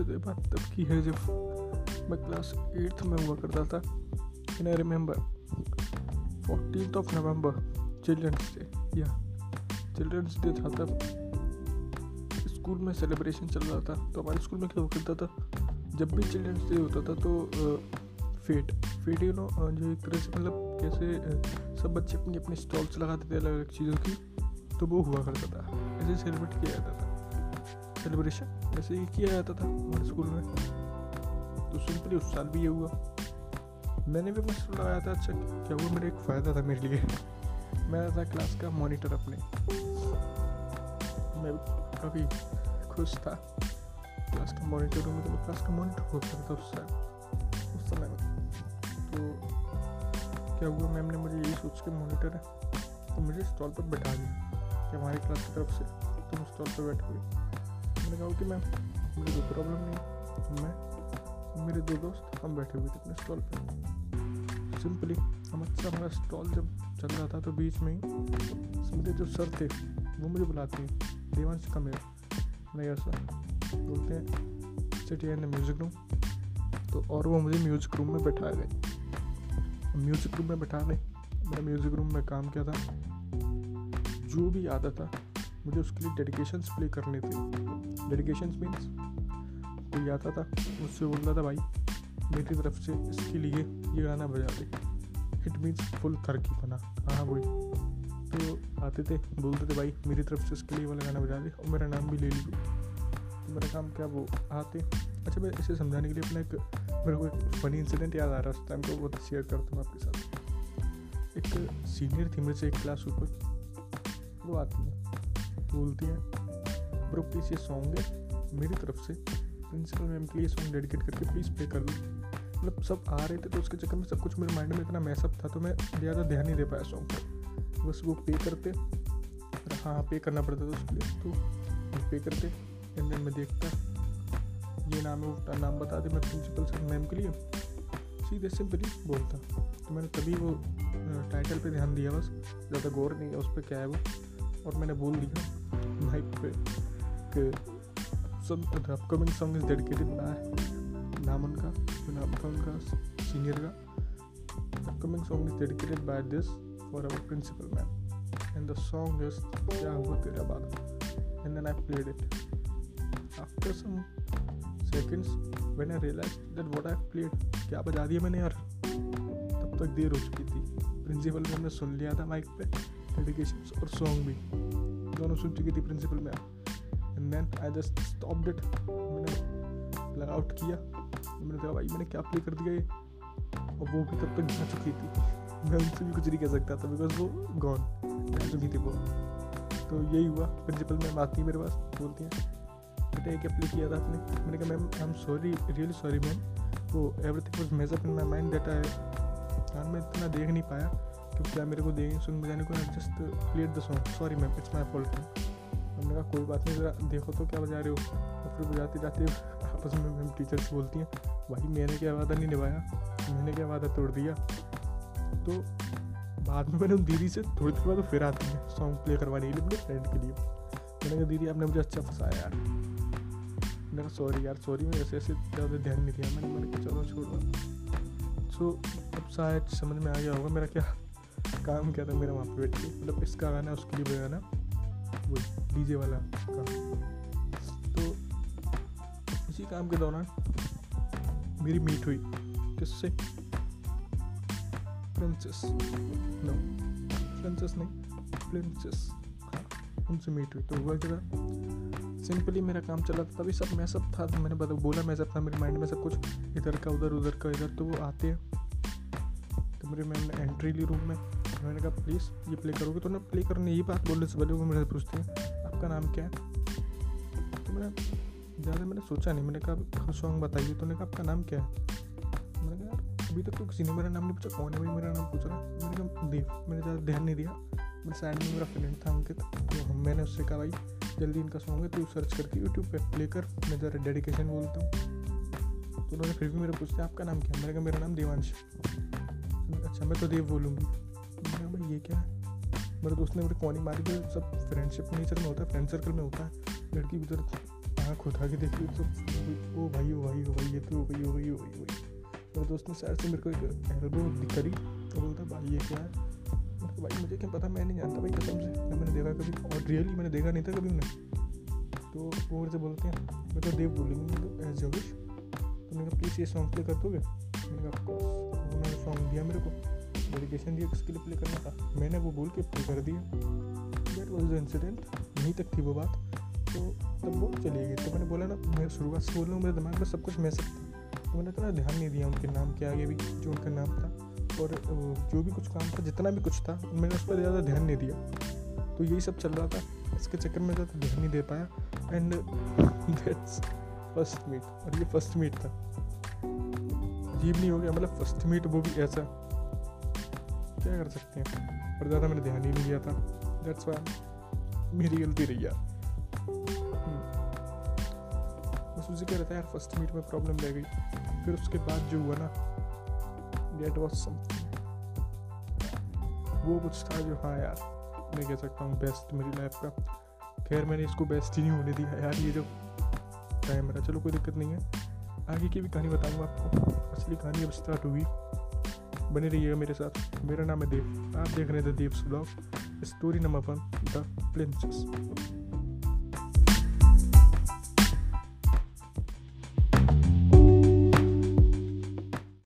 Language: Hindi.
की है जब मैं क्लास एट्थ में हुआ करता था। And I remember fourteen of November children's day या चिल्ड्रंस डे था तब। स्कूल में सेलिब्रेशन चल रहा था। तो हमारे स्कूल में क्या करता था? जब भी चिल्ड्रंस डे होता था तो फेट फेट यू नो जो एक तरह से मतलब कैसे सब बच्चे अपनी अपनी स्टॉल्स लगाते थे अलग अलग चीज़ों की तो वो हुआ करता था। ऐसे सेलिब्रेट किया जाता था। सेलिब्रेशन ऐसे ही किया जाता था हमारे स्कूल में। तो सिंपली उस साल भी ये हुआ, मैंने भी मस्त लगाया था अच्छा क्या हुआ मेरा एक फ़ायदा था मेरे लिए। मैं था क्लास का मॉनिटर अपने। मैं काफ़ी खुश था। क्लास का मॉनिटर हूँ मतलब क्लास का मॉनिटर हो सकता था उस समय उस समय में। तो क्या हुआ, मैम ने मुझे यही सोच के मॉनिटर है तो मुझे स्टॉल पर बैठा दिया कि हमारी क्लास की तरफ़ से तुम स्टॉल पर बैठोगे। मैंने कहा कि मैम मुझे कोई प्रॉब्लम नहीं मैं, मेरे दो दोस्त, हम बैठे हुए थे अपने स्टॉल पर सिंपली हम अच्छा हमारा स्टॉल जब चल रहा था तो बीच में ही मेरे जो सर थे, वो मुझे बुलाते हैं। देवांश का मेरा। मैं ऐसा बोलते हैं सिटी इन म्यूज़िक रूम तो और वो मुझे म्यूज़िक रूम में बैठा गए। म्यूज़िक रूम में बैठा गए। मेरा म्यूज़िक रूम में काम किया था। जो भी आता था मुझे उसके लिए डेडिकेशन प्ले करने थे। डेडिकेशन मीन्स कोई आता था, मुझसे बोलता था, भाई, मेरी तरफ़ से इसके लिए ये गाना बजा दे। इट मीन्स फुल तरक्की बना हाँ वही तो आते थे, बोलते थे, भाई, मेरी तरफ़ से इसके लिए वाला गाना बजा दे और मेरा नाम भी ले लीजिए। तो मेरा काम क्या, वो आते। अच्छा मैं इसे समझाने के लिए अपना एक, मेरे को एक फनी इंसिडेंट याद आ रहा है, उस टाइम को बहुत शेयर करता हूँ आपके साथ। एक सीनियर थी मेरे से एक क्लास ऊपर, वो आती है। बोलती है। ब्रो प्लीज़ ये सॉन्ग है। मेरी तरफ़ से प्रिंसिपल मैम के लिए सॉन्ग डेडिकेट करके प्लीज़ पे कर दो। मतलब सब आ रहे थे तो उसके चक्कर में सब कुछ मेरे माइंड में इतना मैसअप था तो मैं ज़्यादा ध्यान नहीं दे पाया सॉन्ग पर बस वो पे करते। हाँ पे करना पड़ता था उसके लिए। तो पे करते। एंड देन मैं देखता। ये नाम है, उसका नाम बता दे मैं प्रिंसिपल सर मैम के लिए। सीधे सिंपली बोलता। तो मैंने तभी वो टाइटल पे ध्यान दिया बस। ज़्यादा गौर नहीं है उस पर क्या है वो। और मैंने बोल दिया। माइक पे, कि the upcoming song is dedicated by नाम उनका नाम था उनका सीनियर का। Upcoming song is dedicated by this for our principal ma'am and the song is क्या हुआ तेरा बात and then I played it after some seconds, when I realized that what I played, क्या बजा दिया मैंने यार? तब तक देर हो चुकी थी। प्रिंसिपल ने सुन लिया था माइक पे। डेडिकेशन और सॉन्ग भी। दोनों सुन चुकी थी principal ma'am and then I just stopped it मैंने लग आउट किया। मैंने कहा भाई, मैंने क्या प्ले कर दिया ये? और वो भी तब तक जा चुकी थी। मैं उनसे भी कुछ नहीं कह सकता था बिकॉज़ वो गॉन जा चुकी थी वो। तो यही हुआ। प्रिंसिपल मैम आती है मेरे पास, बोलती हैं, बेटा एक अप्लाई किया था आपने? मैंने कहा, ma'am I am sorry really sorry ma'am वो everything was messed up in my mind I यार मैं इतना देख नहीं पाया। क्योंकि क्या मेरे को देंगे सुन बजाने को just played the song sorry ma'am it's my fault ma'am हमने कहा, कोई बात नहीं, ज़रा देखो तो क्या बजा रहे हो. और फिर बजाते जाते आपस में मैम टीचर से बोलती हैं, भाई मैंने क्या वादा नहीं निभाया? मैंने क्या वादा तोड़ दिया? तो बाद में मैंने उन दीदी से थोड़ी देर बाद फिर आती है सॉन्ग प्ले करवाने के लिए अपने फ्रेंड के लिए। मैंने कहा, दीदी, आपने मुझे अच्छा फंसाया यार। मैंने कहा सॉरी यार सॉरी मैं ऐसे ऐसे ज़्यादा ध्यान नहीं दिया। मैंने मैंने कहा, चलो छोड़ो। सो अब शायद समझ में आ गया होगा मेरा क्या काम क्या था, मेरा वहाँ पे बैठ के। मतलब इसका गाना, उसके लिए बजाना वो डीजे वाला काम तो इसी काम के दौरान मेरी मीट हुई। किससे? प्रिंसेस नो प्रिंसेस नहीं प्रिंसेस हाँ उनसे मीट हुई। तो हुआ क्या सिंपली मेरा काम चला था, तभी सब मैं सब था। तो मैंने बता, बोला मैं सब था, मेरे माइंड में सब कुछ इधर का, उधर उधर का, इधर। तो वो आते हैं। तो मेरे मैम एंट्री ली रूम में। मैंने कहा, प्लीज़, ये प्ले करोगे? तो ना प्ले करने यही बात बोलने से पहले वो मेरे से पूछते हैं, आपका नाम क्या है? तो मैंने ज़्यादा मैंने सोचा नहीं, मैंने कहा हाँ सॉन्ग बताइए। तो मैंने कहा, आपका नाम क्या है? मैंने कहा अभी तक तो किसी ने मेरा नाम नहीं पूछा, कौन है भाई मेरा नाम पूछ रहा मैंने कहा, देव। मैंने ज़्यादा ध्यान नहीं दिया मेरे साइड में मेरा फ्रेंड था अंकित तो मैंने उससे कहा, भाई, जल्दी इनका सॉन्ग है तो सर्च करके यूट्यूब पर प्ले कर, मैं ज़रा डेडिकेशन बोलता हूँ। तो उन्होंने फिर भी मेरे पूछते आपका नाम क्या मैंने कहा, मेरा नाम देवांश अच्छा मैं तो देव बोलूँगी। ये क्या है। मेरे दोस्त ने मेरे कौन मारी थी सब फ्रेंडशिप नेचर में होता है फ्रेंड सर्कल में होता है। लड़की की ज़रूरत आँख उठा के देखी तो ओ भाई ओ भाई ओ भाई, ये तो भाई ओ भाई ओ भाई मेरे दोस्त ने सैर से मेरे को एक एल्बो करी तो बोलता, भाई, ये क्या है? भाई, मुझे क्या पता? मैं नहीं जानता भाई, कसम से। ना मैंने देखा कभी, और रियली मैंने देखा नहीं था कभी उन्हें। तो वो मेरे से बोलते हैं, मैं तो देव बोलूँगी तो एज जविश तो मैंने कहा, प्लीज़ ये सॉन्ग प्ले कर दोगे? मैंने कहा उन्होंने सॉन्ग दिया मेरे को। डेडिकेशन दिया, किसके लिए प्ले करना था? मैंने वो बोल के प्ले कर दिया। दैट वॉज़ द इंसिडेंट यहीं तक थी वो बात। तो तब वो चली गई। तो मैंने बोला, ना, मैं शुरुआत से बोल रहा हूँ, मेरे दिमाग में सब कुछ मैसेज था। तो मैंने इतना ध्यान नहीं दिया उनके नाम के आगे भी, जो उनका नाम था। और जो भी कुछ काम था, जितना भी कुछ था, मैंने उस पर ज़्यादा ध्यान नहीं दिया। तो यही सब चल रहा था। इसके चक्कर में ज़्यादा ध्यान नहीं दे पाया। एंड दैट्स फ़र्स्ट मीट और ये फ़र्स्ट मीट था। अजीब नहीं हो गया मतलब फ़र्स्ट मीट वो भी ऐसा। क्या कर सकते हैं? पर ज़्यादा मैंने ध्यान ही नहीं दिया था। दैट्स वाई मेरी गलती रही यार। हम्म। बस उसी कह रहा था यार फ़र्स्ट मीट में प्रॉब्लम रह गई। फिर उसके बाद जो हुआ ना डेट वॉज़ समथिंग वो कुछ था जो हाँ यार, मैं कह सकता हूँ बेस्ट मेरी लाइफ का। खैर, मैंने इसको बेस्ट ही नहीं होने दिया यार, ये जो टाइम मेरा चलो कोई दिक्कत नहीं है। आगे की भी कहानी बताऊँगा आपको। असली कहानी अब स्टार्ट हुई। बने रहिएगा मेरे साथ। मेरा नाम है देव। आप देख रहे थे Dev blog story number one the princess